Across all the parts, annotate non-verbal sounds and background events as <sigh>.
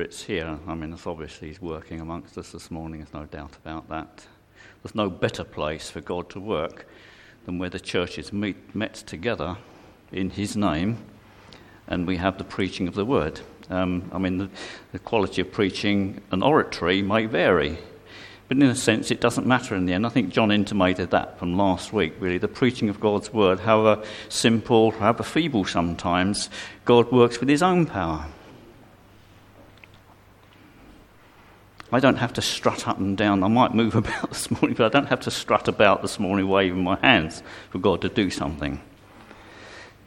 Spirit's here. I mean, it's obviously He's working amongst us this morning, there's no doubt about that. There's no better place for God to work than where the churches meet, met together in His name and we have the preaching of the Word. Um, I mean, the, the quality of preaching and oratory may vary, but in a sense, it doesn't matter in the end. I think John intimated that from last week, really. The preaching of God's Word, however simple, however feeble sometimes, God works with His own power. I don't have to strut up and down. I might move <laughs> about this morning, but I don't have to strut about this morning waving my hands for God to do something.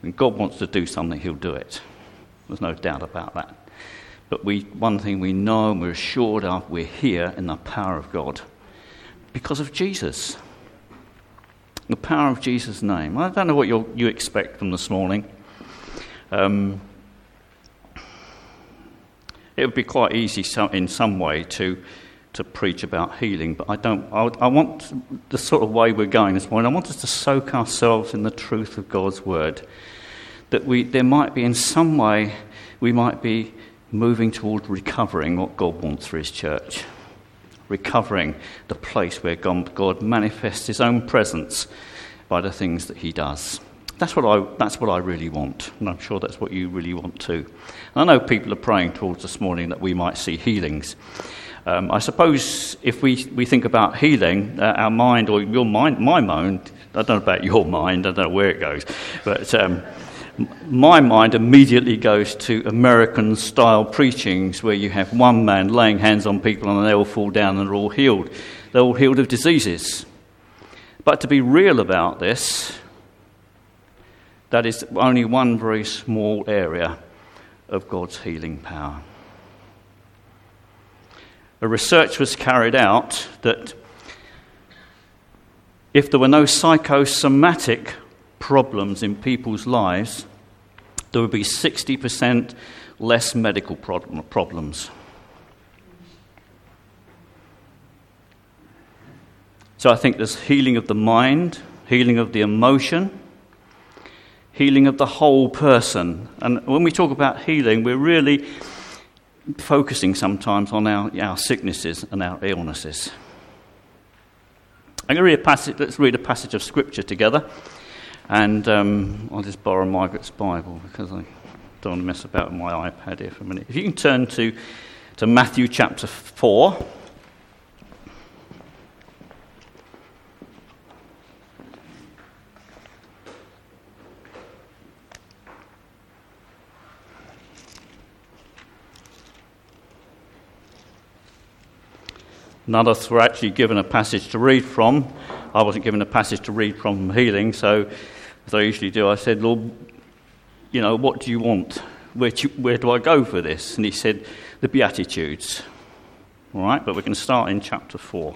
When God wants to do something, He'll do it. There's no doubt about that. But we, one thing we know and we're assured of, we're here in the power of God because of Jesus. The power of Jesus' name. I don't know what you expect from this morning. Um, it would be quite easy in some way to, to preach about healing, but I don't. I, I want the sort of way we're going this morning. I want us to soak ourselves in the truth of God's word. That we, there might be, in some way, we might be moving toward recovering what God wants for His church, recovering the place where God, God manifests His own presence by the things that He does. That's what, I, that's what I really want, and I'm sure that's what you really want too. And I know people are praying towards this morning that we might see healings. Um, I suppose if we, we think about healing, uh, our mind, or your mind, my mind, I don't know about your <laughs> mind, I don't know where it goes, but um, my mind immediately goes to American style preachings where you have one man laying hands on people and they all fall down and they're all healed. They're all healed of diseases. But to be real about this, that is only one very small area of God's healing power. A research was carried out that if there were no psychosomatic problems in people's lives, there would be 60% less medical problem, problems. So I think there's healing of the mind, healing of the emotion, healing of the whole person. And when we talk about healing, we're really focusing sometimes on our, our sicknesses and our illnesses. I'm going to read a passage, let's read a passage of Scripture together. And um, I'll just borrow Margaret's Bible because I don't want to mess about with my iPad here for a minute. If you can turn to, to Matthew chapter 4. None of us were actually given a passage to read from. I wasn't given a passage to read from healing, so as I usually do, I said, Lord, you know, what do you want? Where, do, you, where do I go for this? And he said, the Beatitudes. All right, but we're going to start in chapter 4.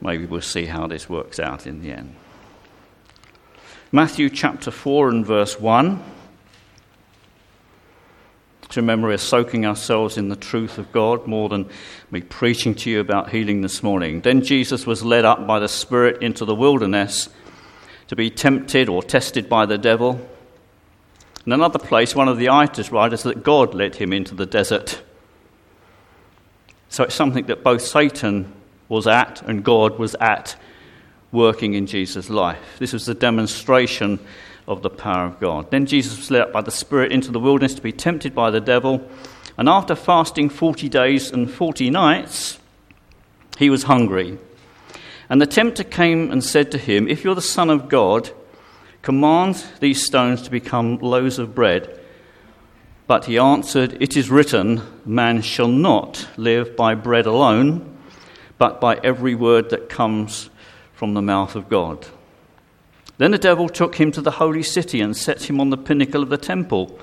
Maybe we'll see how this works out in the end. Matthew chapter 4 and verse 1 remember we're soaking ourselves in the truth of God more than me preaching to you about healing this morning. Then Jesus was led up by the Spirit into the wilderness to be tempted or tested by the devil. In another place, one of the itis writers that God led him into the desert. So it's something that both Satan was at and God was at working in Jesus' life. This was a demonstration of the power of God. Then Jesus was led up by the Spirit into the wilderness to be tempted by the devil. And after fasting 40 days and 40 nights, he was hungry. And the tempter came and said to him, If you're the Son of God, command these stones to become loaves of bread. But he answered, It is written, Man shall not live by bread alone, but by every word that comes from the mouth of God. Then the devil took him to the holy city and set him on the pinnacle of the temple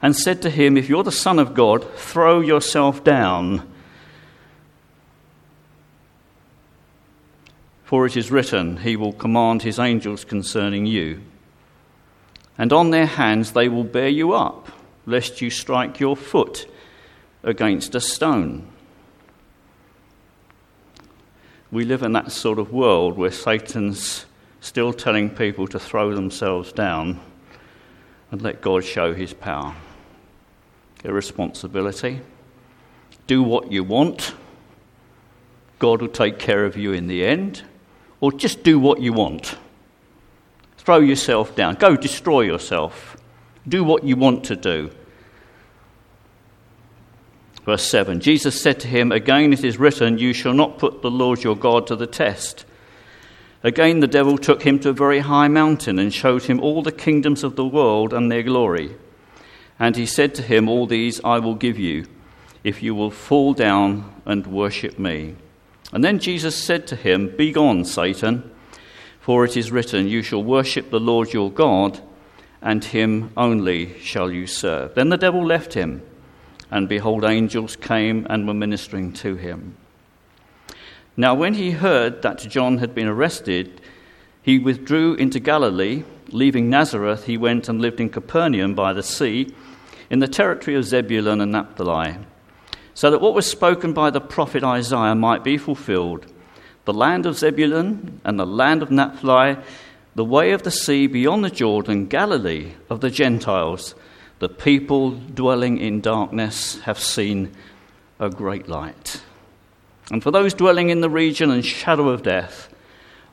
and said to him, If you're the Son of God, throw yourself down. For it is written, He will command His angels concerning you. And on their hands they will bear you up, lest you strike your foot against a stone. We live in that sort of world where Satan's still telling people to throw themselves down and let God show his power. Irresponsibility, do what you want, God will take care of you in the end, or just do what you want. Throw yourself down, go destroy yourself, do what you want to do. Verse 7 Jesus said to him, Again it is written, You shall not put the Lord your God to the test. Again the devil took him to a very high mountain and showed him all the kingdoms of the world and their glory. And he said to him, All these I will give you, if you will fall down and worship me. And then Jesus said to him, Begone, Satan, for it is written, You shall worship the Lord your God, and him only shall you serve. Then the devil left him and behold, angels came and were ministering to him. Now, when he heard that John had been arrested, he withdrew into Galilee. Leaving Nazareth, he went and lived in Capernaum by the sea, in the territory of Zebulun and Naphtali, so that what was spoken by the prophet Isaiah might be fulfilled the land of Zebulun and the land of Naphtali, the way of the sea beyond the Jordan, Galilee of the Gentiles. The people dwelling in darkness have seen a great light. And for those dwelling in the region and shadow of death,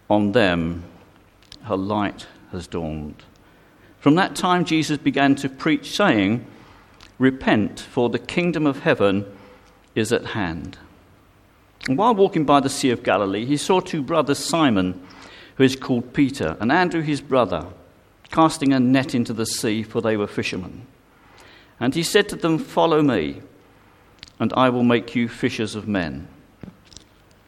on them her light has dawned. From that time, Jesus began to preach, saying, Repent, for the kingdom of heaven is at hand. And while walking by the Sea of Galilee, he saw two brothers, Simon, who is called Peter, and Andrew his brother, casting a net into the sea, for they were fishermen. And he said to them, Follow me, and I will make you fishers of men.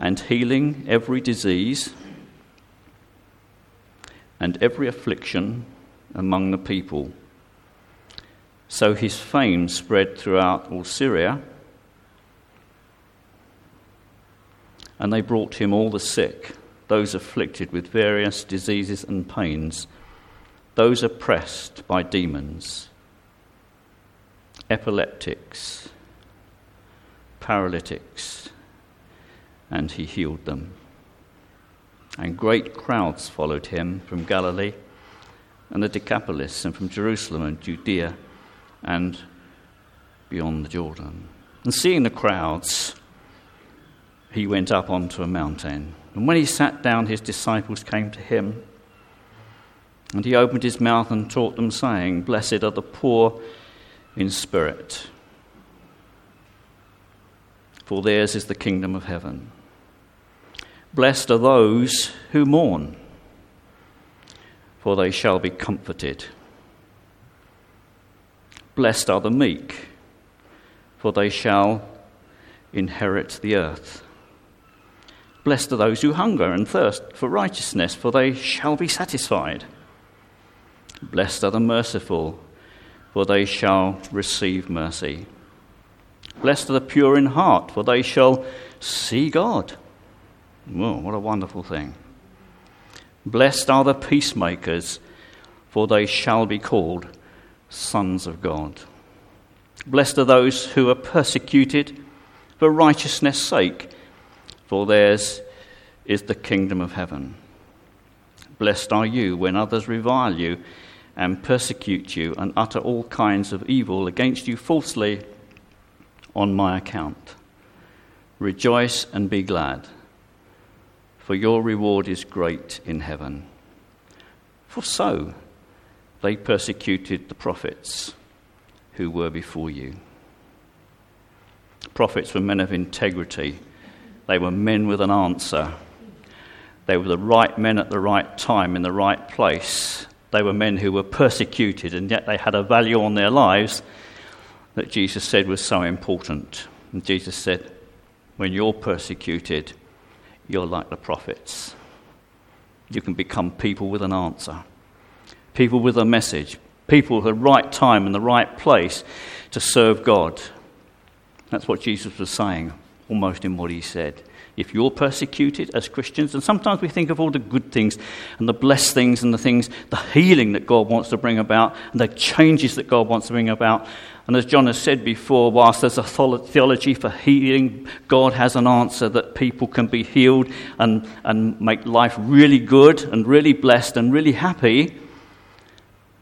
and healing every disease and every affliction among the people. So his fame spread throughout all Syria, and they brought him all the sick, those afflicted with various diseases and pains, those oppressed by demons epileptics, paralytics, and he healed them. And great crowds followed him from Galilee and the Decapolis, and from Jerusalem and Judea and beyond the Jordan. And seeing the crowds, he went up onto a mountain. And when he sat down, his disciples came to him. And he opened his mouth and taught them, saying, Blessed are the poor in spirit. For theirs is the kingdom of heaven. Blessed are those who mourn, for they shall be comforted. Blessed are the meek, for they shall inherit the earth. Blessed are those who hunger and thirst for righteousness, for they shall be satisfied. Blessed are the merciful for they shall receive mercy. Blessed are the pure in heart, for they shall see God. Whoa, what a wonderful thing. Blessed are the peacemakers, for they shall be called sons of God. Blessed are those who are persecuted for righteousness' sake, for theirs is the kingdom of heaven. Blessed are you when others revile you and persecute you and utter all kinds of evil against you falsely on my account. Rejoice and be glad, for your reward is great in heaven. For so they persecuted the prophets who were before you. Prophets were men of integrity, they were men with an answer. They were the right men at the right time in the right place. They were men who were persecuted, and yet they had a value on their lives that Jesus said was so important. And Jesus said, When you're persecuted, you're like the prophets. You can become people with an answer, people with a message, people at the right time and the right place to serve God. That's what Jesus was saying. almost in what he said. If you're persecuted as Christians, and sometimes we think of all the good things and the blessed things and the things, the healing that God wants to bring about and the changes that God wants to bring about. And as John has said before, whilst there's a theology for healing, God has an answer that people can be healed and, and make life really good and really blessed and really happy.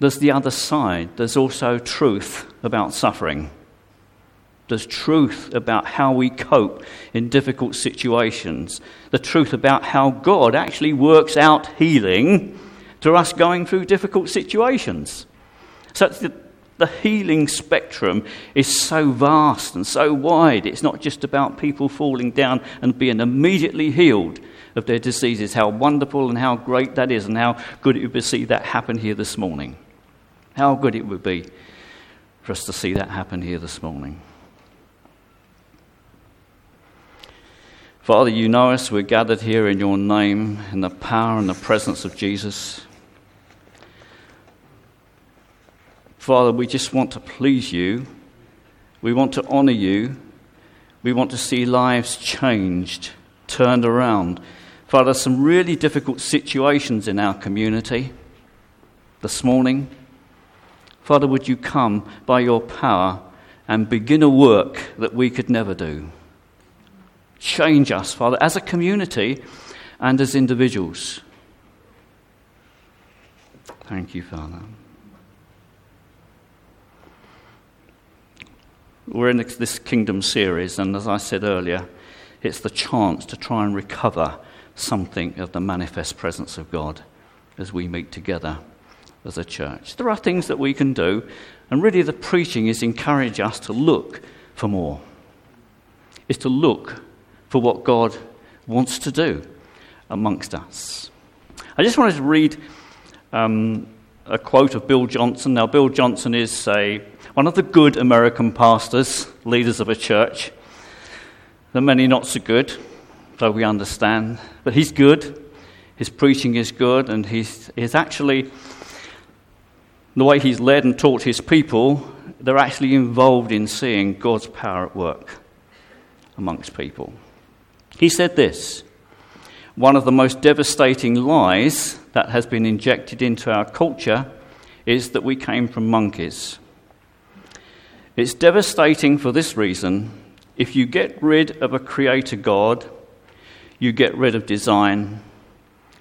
There's the other side. There's also truth about suffering. There's truth about how we cope in difficult situations. The truth about how God actually works out healing to us going through difficult situations. So the, the healing spectrum is so vast and so wide. It's not just about people falling down and being immediately healed of their diseases. How wonderful and how great that is, and how good it would be to see that happen here this morning. How good it would be for us to see that happen here this morning. Father, you know us. We're gathered here in your name, in the power and the presence of Jesus. Father, we just want to please you. We want to honor you. We want to see lives changed, turned around. Father, some really difficult situations in our community this morning. Father, would you come by your power and begin a work that we could never do? Change us, Father, as a community and as individuals. Thank you, Father. We're in this kingdom series, and as I said earlier, it's the chance to try and recover something of the manifest presence of God as we meet together as a church. There are things that we can do, and really the preaching is encourage us to look for more. Is to look for what God wants to do amongst us. I just wanted to read um, a quote of Bill Johnson. Now, Bill Johnson is a, one of the good American pastors, leaders of a church. There are many not so good, though we understand. But he's good. His preaching is good, and he's, he's actually, the way he's led and taught his people, they're actually involved in seeing God's power at work amongst people. He said this One of the most devastating lies that has been injected into our culture is that we came from monkeys. It's devastating for this reason. If you get rid of a creator God, you get rid of design.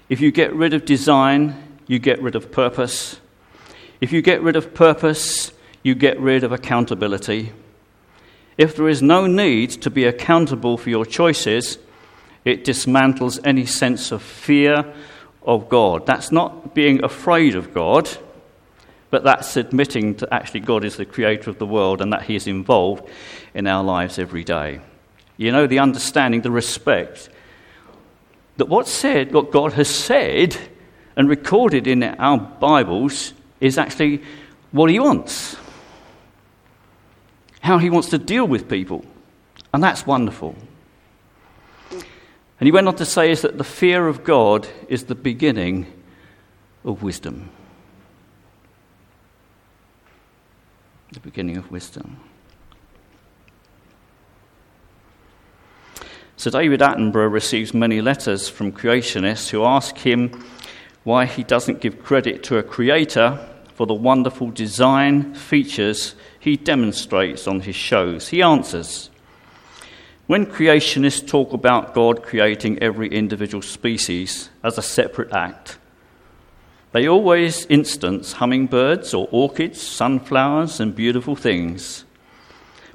If you get rid of design, you get rid of purpose. If you get rid of purpose, you get rid of accountability. If there is no need to be accountable for your choices, it dismantles any sense of fear of God. That's not being afraid of God, but that's admitting that actually God is the creator of the world and that He is involved in our lives every day. You know, the understanding, the respect that what's said, what God has said and recorded in our Bibles is actually what He wants, how He wants to deal with people. And that's wonderful. And he went on to say is that the fear of God is the beginning of wisdom. The beginning of wisdom. Sir David Attenborough receives many letters from creationists who ask him why he doesn't give credit to a creator for the wonderful design features he demonstrates on his shows. He answers when creationists talk about God creating every individual species as a separate act, they always instance hummingbirds or orchids, sunflowers, and beautiful things.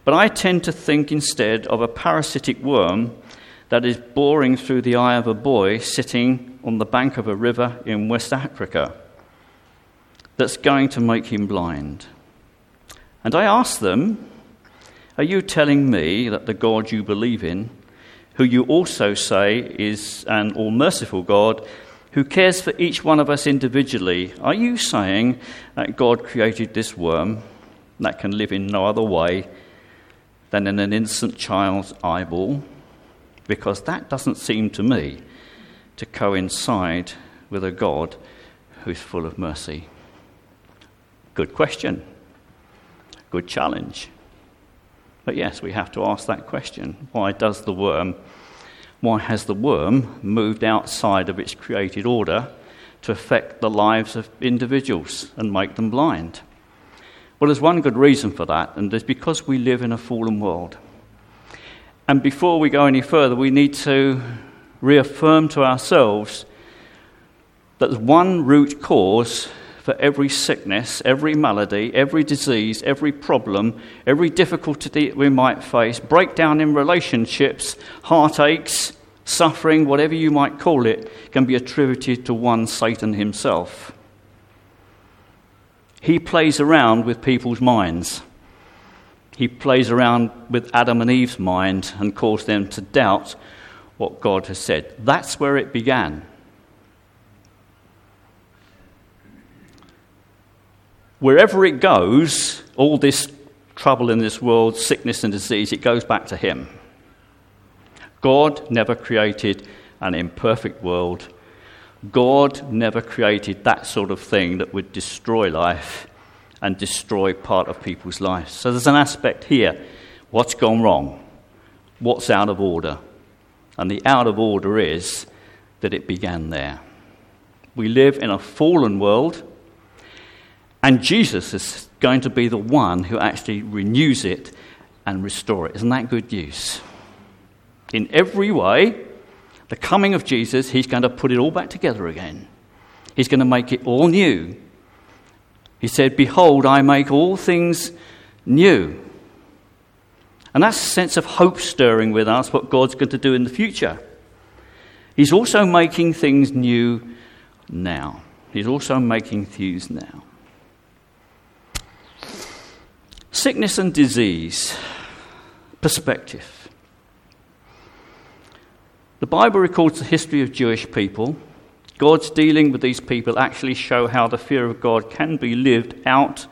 But I tend to think instead of a parasitic worm that is boring through the eye of a boy sitting on the bank of a river in West Africa that's going to make him blind. And I ask them, are you telling me that the God you believe in, who you also say is an all merciful God, who cares for each one of us individually, are you saying that God created this worm that can live in no other way than in an innocent child's eyeball? Because that doesn't seem to me to coincide with a God who's full of mercy. Good question. Good challenge. But yes, we have to ask that question. Why does the worm, why has the worm moved outside of its created order to affect the lives of individuals and make them blind? Well, there's one good reason for that, and it's because we live in a fallen world. And before we go any further, we need to reaffirm to ourselves that there's one root cause for every sickness, every malady, every disease, every problem, every difficulty that we might face, breakdown in relationships, heartaches, suffering, whatever you might call it, can be attributed to one Satan himself. He plays around with people's minds. He plays around with Adam and Eve's mind and caused them to doubt what God has said. That's where it began. Wherever it goes, all this trouble in this world, sickness and disease, it goes back to Him. God never created an imperfect world. God never created that sort of thing that would destroy life and destroy part of people's lives. So there's an aspect here. What's gone wrong? What's out of order? And the out of order is that it began there. We live in a fallen world and Jesus is going to be the one who actually renews it and restore it. Isn't that good news? In every way, the coming of Jesus, he's going to put it all back together again. He's going to make it all new. He said, Behold, I make all things new. And that's a sense of hope stirring with us, what God's going to do in the future. He's also making things new now. He's also making things now. Sickness and disease. Perspective. The Bible records the history of Jewish people. God's dealing with these people actually show how the fear of God can be lived out,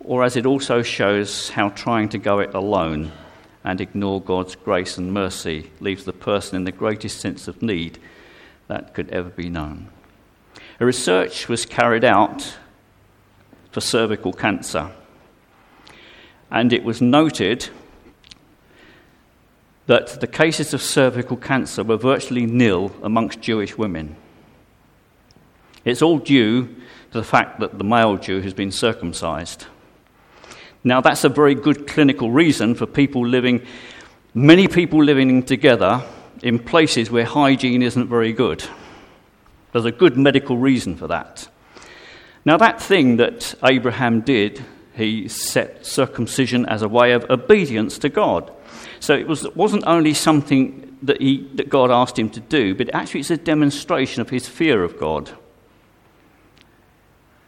or as it also shows how trying to go it alone and ignore God's grace and mercy leaves the person in the greatest sense of need that could ever be known. A research was carried out for cervical cancer and it was noted that the cases of cervical cancer were virtually nil amongst Jewish women. It's all due to the fact that the male Jew has been circumcised. Now, that's a very good clinical reason for people living, many people living together in places where hygiene isn't very good. There's a good medical reason for that. Now, that thing that Abraham did he set circumcision as a way of obedience to God. So it, was, wasn't only something that, he, that God asked him to do, but actually it's a demonstration of his fear of God.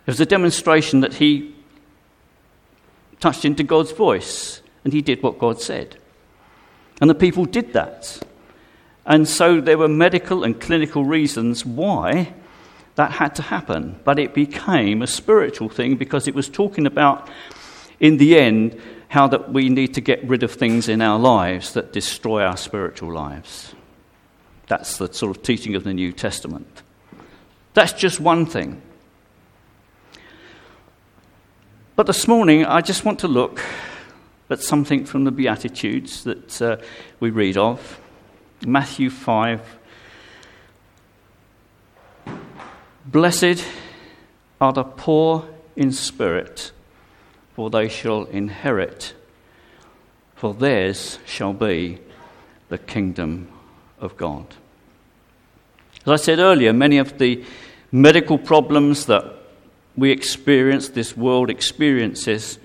It was a demonstration that he touched into God's voice and he did what God said. And the people did that. And so there were medical and clinical reasons why that had to happen. But it became a spiritual thing because it was talking about, in the end, how that we need to get rid of things in our lives that destroy our spiritual lives. That's the sort of teaching of the New Testament. That's just one thing. But this morning, I just want to look at something from the Beatitudes that uh, we read of. Matthew 5, Blessed are the poor in spirit, for they shall inherit, for theirs shall be the kingdom of God. As I said earlier, many of the medical problems that we experience, this world experiences,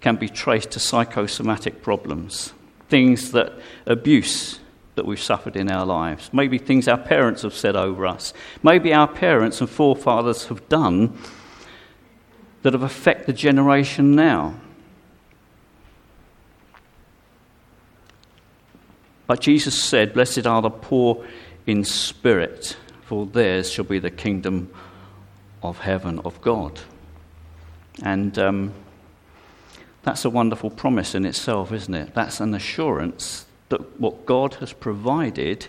can be traced to psychosomatic problems, things that abuse that we've suffered in our lives. Maybe things our parents have said over us. Maybe our parents and forefathers have done that have affected the generation now. But Jesus said, Blessed are the poor in spirit, for theirs shall be the kingdom of heaven of God. And um, that's a wonderful promise in itself, isn't it? That's an assurance that what God has provided,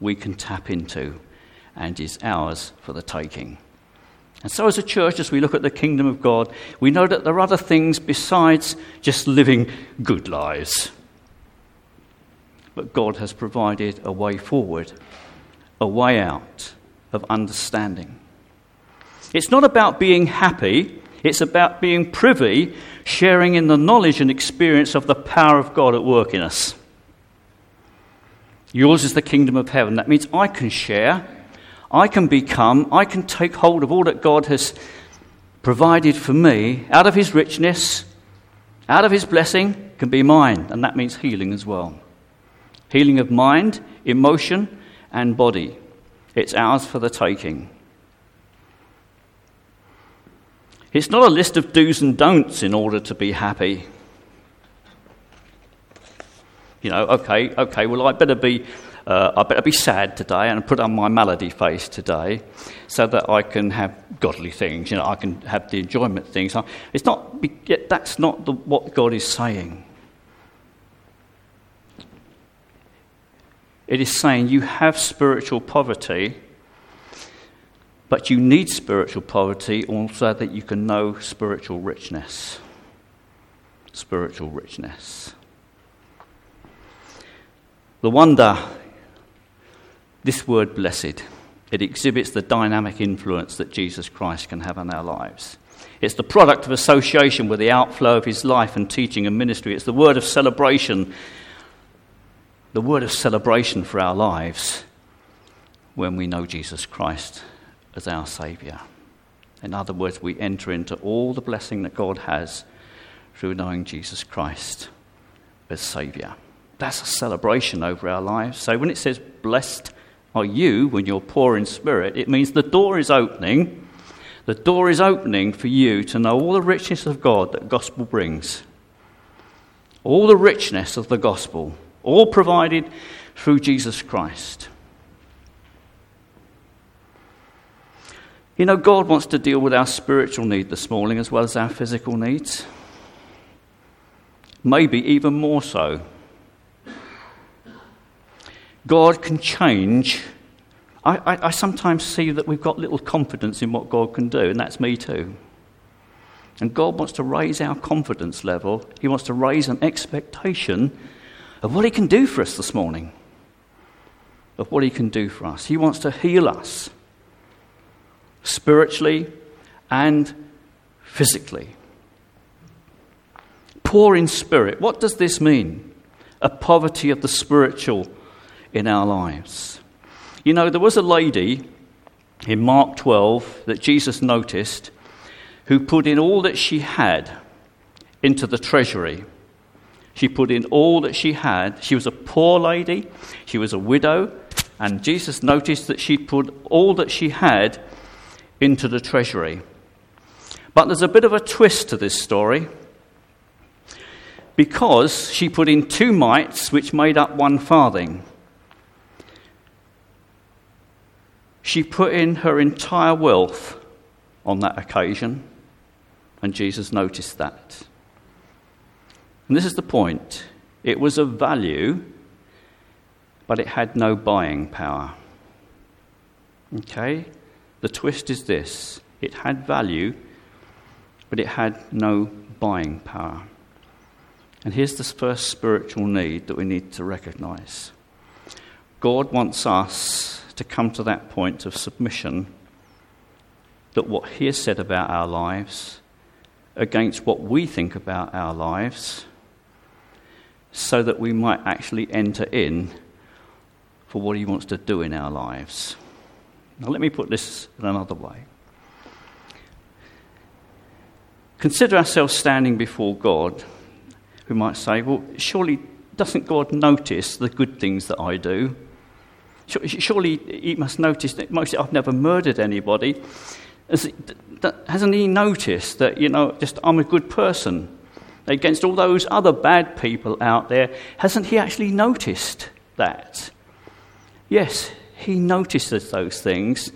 we can tap into and is ours for the taking. And so, as a church, as we look at the kingdom of God, we know that there are other things besides just living good lives. But God has provided a way forward, a way out of understanding. It's not about being happy, it's about being privy, sharing in the knowledge and experience of the power of God at work in us. Yours is the kingdom of heaven. That means I can share, I can become, I can take hold of all that God has provided for me out of His richness, out of His blessing, can be mine. And that means healing as well healing of mind, emotion, and body. It's ours for the taking. It's not a list of do's and don'ts in order to be happy. You know, okay, okay, well, I better be, uh, I better be sad today and put on my malady face today so that I can have godly things. You know, I can have the enjoyment things. It's not, yet that's not the, what God is saying. It is saying you have spiritual poverty but you need spiritual poverty also that you can know spiritual richness. Spiritual richness. The wonder, this word blessed, it exhibits the dynamic influence that Jesus Christ can have on our lives. It's the product of association with the outflow of his life and teaching and ministry. It's the word of celebration, the word of celebration for our lives when we know Jesus Christ as our Saviour. In other words, we enter into all the blessing that God has through knowing Jesus Christ as Saviour. That's a celebration over our lives. So when it says, Blessed are you when you're poor in spirit, it means the door is opening. The door is opening for you to know all the richness of God that gospel brings. All the richness of the gospel, all provided through Jesus Christ. You know, God wants to deal with our spiritual need this morning as well as our physical needs. Maybe even more so. God can change. I, I, I, sometimes see that we've got little confidence in what God can do, and that's me too. And God wants to raise our confidence level. He wants to raise an expectation of what He can do for us this morning, of what He can do for us. He wants to heal us spiritually and physically. Poor in spirit. What does this mean? A poverty of the spiritual in our lives. You know, there was a lady in Mark 12 that Jesus noticed who put in all that she had into the treasury. She put in all that she had. She was a poor lady, she was a widow, and Jesus noticed that she put all that she had into the treasury. But there's a bit of a twist to this story because she put in two mites which made up one farthing. She put in her entire wealth on that occasion, and Jesus noticed that. And this is the point it was of value, but it had no buying power. Okay? The twist is this it had value, but it had no buying power. And here's the first spiritual need that we need to recognize God wants us to come to that point of submission that what He has said about our lives against what we think about our lives, so that we might actually enter in for what He wants to do in our lives. Now, let me put this in another way. Consider ourselves standing before God. We might say, well, surely doesn't God notice the good things that I do? Surely He must notice that mostly I've never murdered anybody. Hasn't He noticed that, you know, just I'm a good person against all those other bad people out there? Hasn't He actually noticed that? Yes, he notices those things.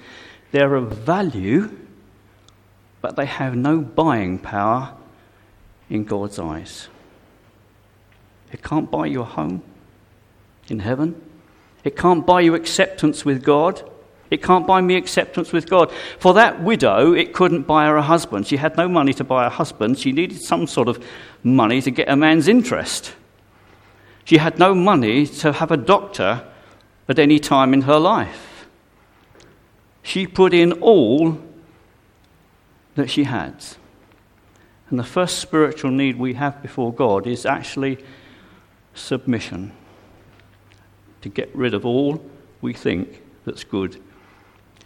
They're of value, but they have no buying power in God's eyes. It can't buy you a home in heaven. It can't buy you acceptance with God. It can't buy me acceptance with God. For that widow, it couldn't buy her a husband. She had no money to buy a husband. She needed some sort of money to get a man's interest. She had no money to have a doctor at any time in her life. She put in all that she had. And the first spiritual need we have before God is actually submission. To get rid of all we think that's good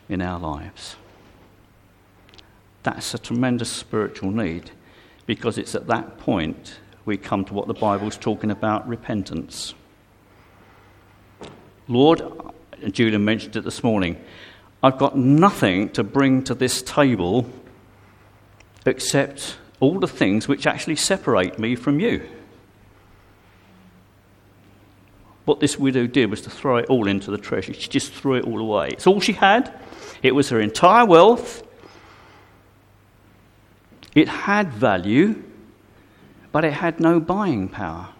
in our lives. That's a tremendous spiritual need because it's at that point we come to what the Bible's talking about repentance. Lord, Julian mentioned it this morning, I've got nothing to bring to this table except all the things which actually separate me from you. What this widow did was to throw it all into the treasury. She just threw it all away. It's all she had, it was her entire wealth. It had value, but it had no buying power.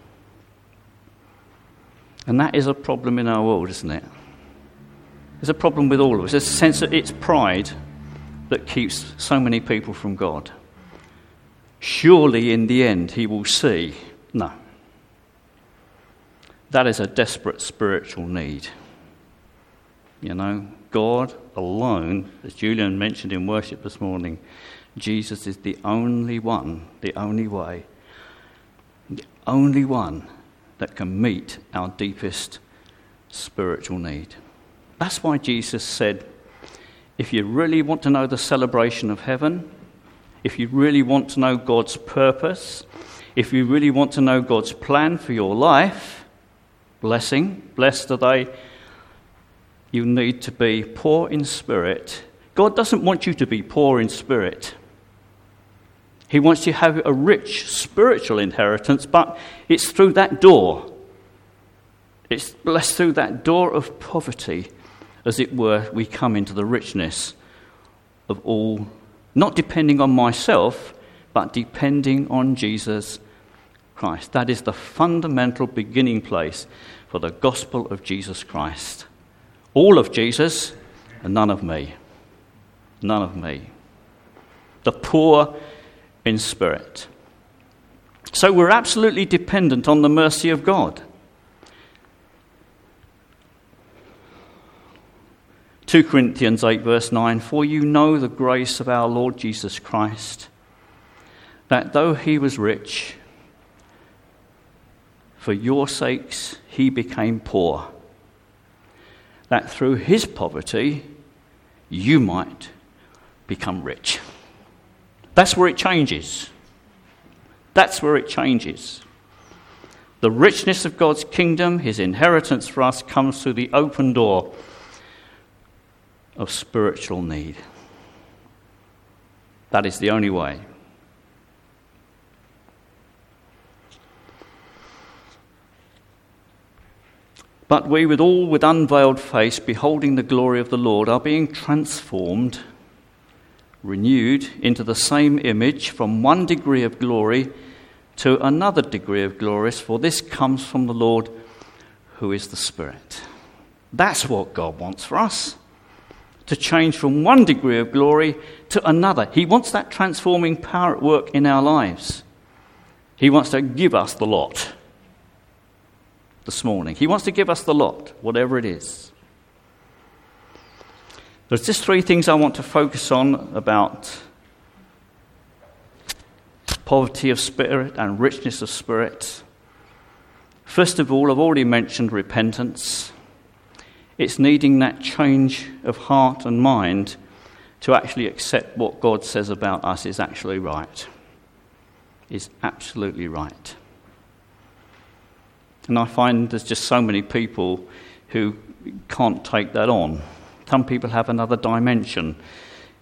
And that is a problem in our world, isn't it? There's a problem with all of us. There's a sense that it's pride that keeps so many people from God. Surely in the end he will see. No. That is a desperate spiritual need. You know, God alone, as Julian mentioned in worship this morning, Jesus is the only one, the only way, the only one that can meet our deepest spiritual need. That's why Jesus said, if you really want to know the celebration of heaven, if you really want to know God's purpose, if you really want to know God's plan for your life, blessing, blessed are they, you need to be poor in spirit. God doesn't want you to be poor in spirit. He wants you to have a rich spiritual inheritance, but it's through that door. It's blessed through that door of poverty, as it were, we come into the richness of all not depending on myself, but depending on Jesus Christ. That is the fundamental beginning place for the gospel of Jesus Christ. All of Jesus and none of me. None of me. The poor in spirit. So we're absolutely dependent on the mercy of God. 2 Corinthians 8, verse 9 For you know the grace of our Lord Jesus Christ, that though he was rich, for your sakes he became poor, that through his poverty you might become rich. That's where it changes. That's where it changes. The richness of God's kingdom, his inheritance for us, comes through the open door of spiritual need. That is the only way. But we, with all with unveiled face, beholding the glory of the Lord, are being transformed, renewed into the same image from one degree of glory to another degree of glory, for this comes from the Lord who is the Spirit. That's what God wants for us to change from one degree of glory to another. He wants that transforming power at work in our lives. He wants to give us the lot this morning. He wants to give us the lot, whatever it is. There's just three things I want to focus on about poverty of spirit and richness of spirit. First of all, I've already mentioned repentance. It's needing that change of heart and mind to actually accept what God says about us is actually right. Is absolutely right. And I find there's just so many people who can't take that on. Some people have another dimension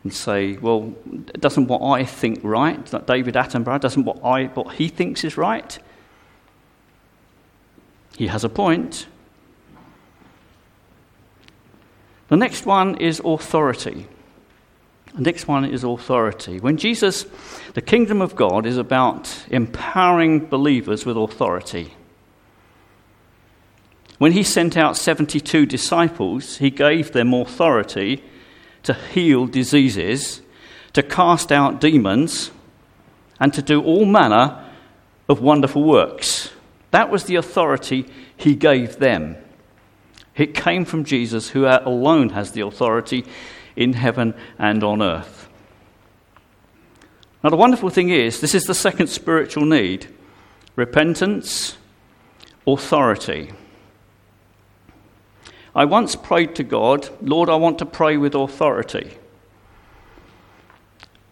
and say, well, doesn't what I think right, That David Attenborough, doesn't what, I, what he thinks is right? He has a point. The next one is authority. The next one is authority. When Jesus, the kingdom of God is about empowering believers with authority. When he sent out 72 disciples, he gave them authority to heal diseases, to cast out demons, and to do all manner of wonderful works. That was the authority he gave them. It came from Jesus, who alone has the authority in heaven and on earth. Now, the wonderful thing is, this is the second spiritual need repentance, authority. I once prayed to God, Lord, I want to pray with authority.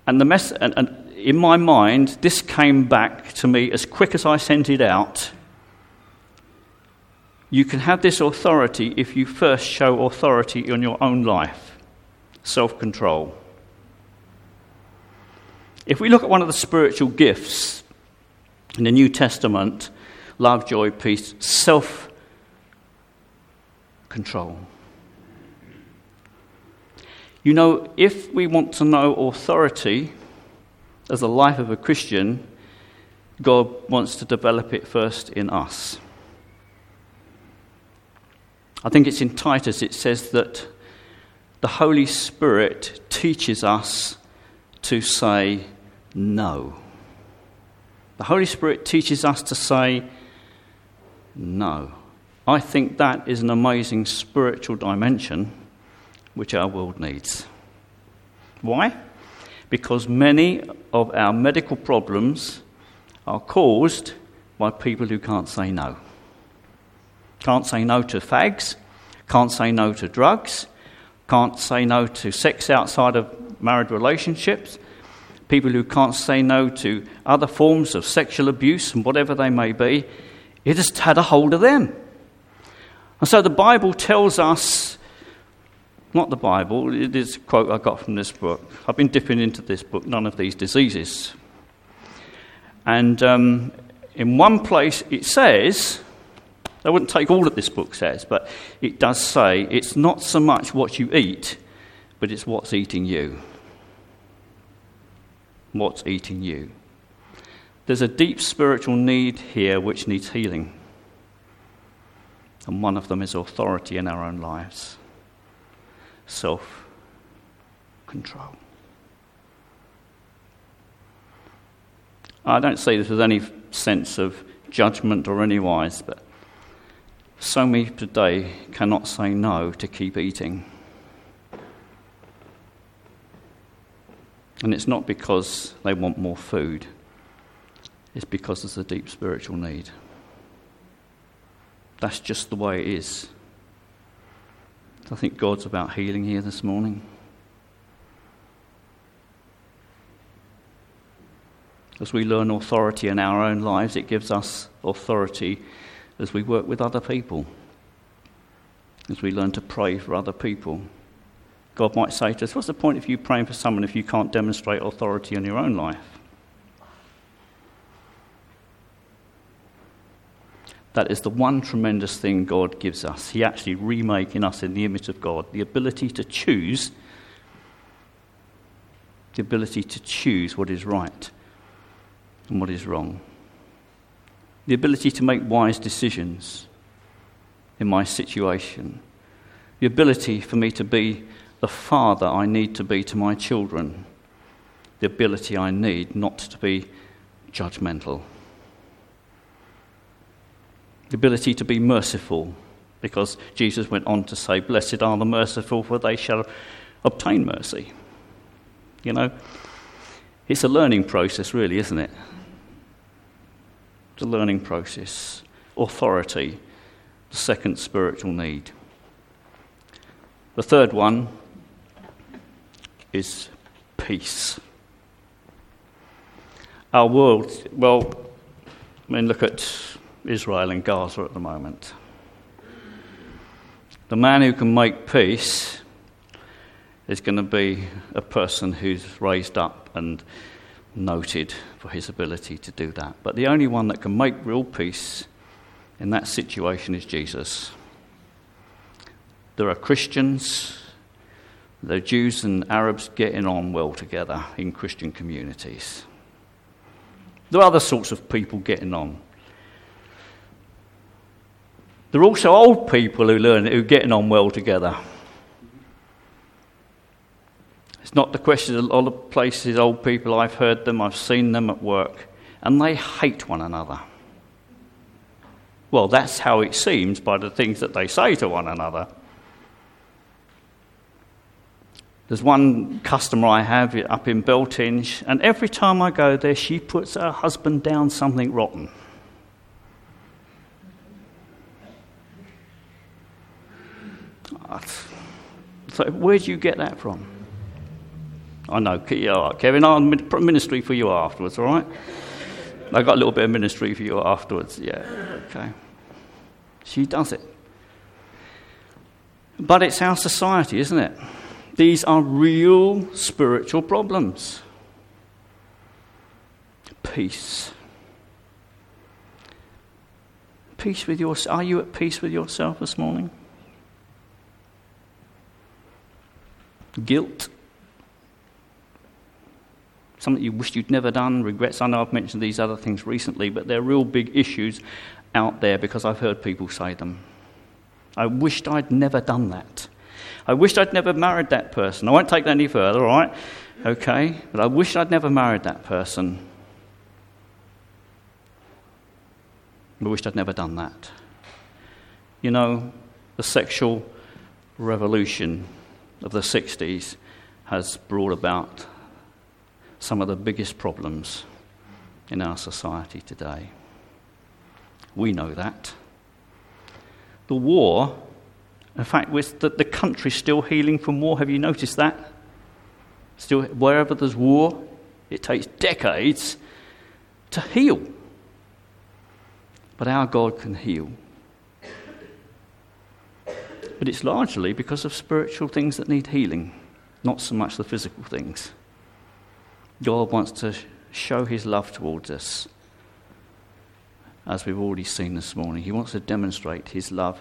And, the mess- and, and in my mind, this came back to me as quick as I sent it out. You can have this authority if you first show authority in your own life self control. If we look at one of the spiritual gifts in the New Testament love, joy, peace, self control. You know, if we want to know authority as the life of a Christian, God wants to develop it first in us. I think it's in Titus, it says that the Holy Spirit teaches us to say no. The Holy Spirit teaches us to say no. I think that is an amazing spiritual dimension which our world needs. Why? Because many of our medical problems are caused by people who can't say no. Can't say no to fags, can't say no to drugs, can't say no to sex outside of married relationships, people who can't say no to other forms of sexual abuse and whatever they may be, it has had a hold of them. And so the Bible tells us, not the Bible, it is a quote I got from this book. I've been dipping into this book, None of These Diseases. And um, in one place it says, I wouldn't take all that this book says, but it does say it's not so much what you eat, but it's what's eating you what's eating you. There's a deep spiritual need here which needs healing. And one of them is authority in our own lives self control. I don't say this with any sense of judgment or anywise, but so many today cannot say no to keep eating. And it's not because they want more food, it's because there's a deep spiritual need. That's just the way it is. I think God's about healing here this morning. As we learn authority in our own lives, it gives us authority as we work with other people, as we learn to pray for other people. God might say to us, What's the point of you praying for someone if you can't demonstrate authority in your own life? That is the one tremendous thing God gives us. He actually remaking us in the image of God, the ability to choose, the ability to choose what is right and what is wrong, the ability to make wise decisions in my situation, the ability for me to be the father I need to be to my children, the ability I need not to be judgmental, the ability to be merciful, because Jesus went on to say, Blessed are the merciful, for they shall obtain mercy. You know, it's a learning process, really, isn't it? It's a learning process. Authority, the second spiritual need. The third one is peace. Our world, well, I mean, look at Israel and Gaza at the moment. The man who can make peace is going to be a person who's raised up and noted for his ability to do that. But the only one that can make real peace in that situation is Jesus. There are Christians the Jews and Arabs getting on well together in Christian communities. There are other sorts of people getting on. There are also old people who learn who are getting on well together. It's not the question. Of a lot of places, old people, I've heard them, I've seen them at work, and they hate one another. Well, that's how it seems by the things that they say to one another. There's one customer I have up in Beltinge, and every time I go there, she puts her husband down something rotten. So, where do you get that from? I know, Kevin, I'll ministry for you afterwards, all right? I got a little bit of ministry for you afterwards, yeah, okay. She does it. But it's our society, isn't it? These are real spiritual problems. Peace. Peace with yourself. Are you at peace with yourself this morning? Guilt. Something you wished you'd never done, regrets. I know I've mentioned these other things recently, but they're real big issues out there because I've heard people say them. I wished I'd never done that. I wished I'd never married that person. I won't take that any further, all right? Okay? But I wish I'd never married that person. I wished I'd never done that. You know, the sexual revolution of the 60s has brought about some of the biggest problems in our society today. We know that. The war in fact, with the, the country's still healing from war. Have you noticed that? Still, wherever there's war, it takes decades to heal. But our God can heal. But it's largely because of spiritual things that need healing, not so much the physical things. God wants to show his love towards us, as we've already seen this morning. He wants to demonstrate his love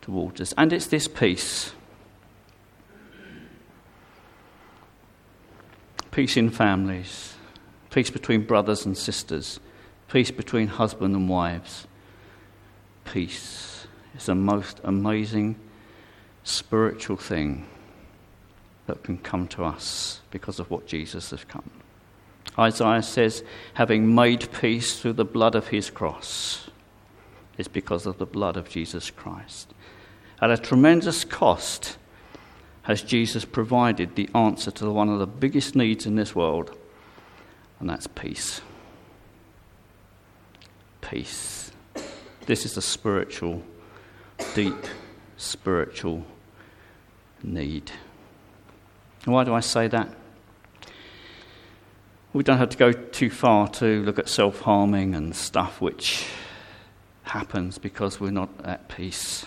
towards us. And it's this peace peace in families, peace between brothers and sisters, peace between husband and wives. Peace is the most amazing spiritual thing that can come to us because of what Jesus has come. Isaiah says, having made peace through the blood of his cross, is because of the blood of Jesus Christ. At a tremendous cost, has Jesus provided the answer to one of the biggest needs in this world, and that's peace. Peace. This is a spiritual, deep spiritual need. Why do I say that? We don't have to go too far to look at self harming and stuff which happens because we're not at peace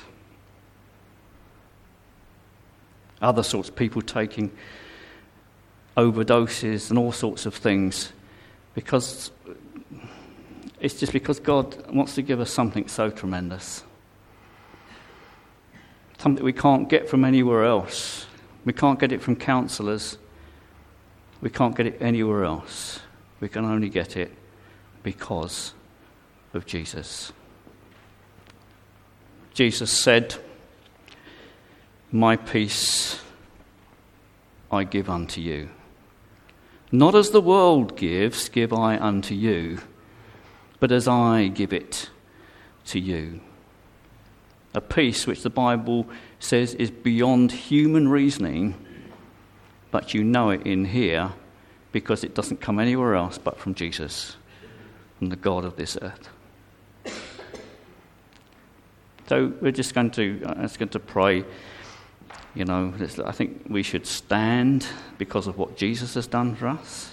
other sorts of people taking overdoses and all sorts of things because it's just because God wants to give us something so tremendous. Something we can't get from anywhere else. We can't get it from counselors. We can't get it anywhere else. We can only get it because of Jesus. Jesus said, my peace I give unto you. Not as the world gives, give I unto you, but as I give it to you. A peace which the Bible says is beyond human reasoning, but you know it in here because it doesn't come anywhere else but from Jesus, from the God of this earth. So we're just going to, I'm just going to pray. You know, I think we should stand because of what Jesus has done for us.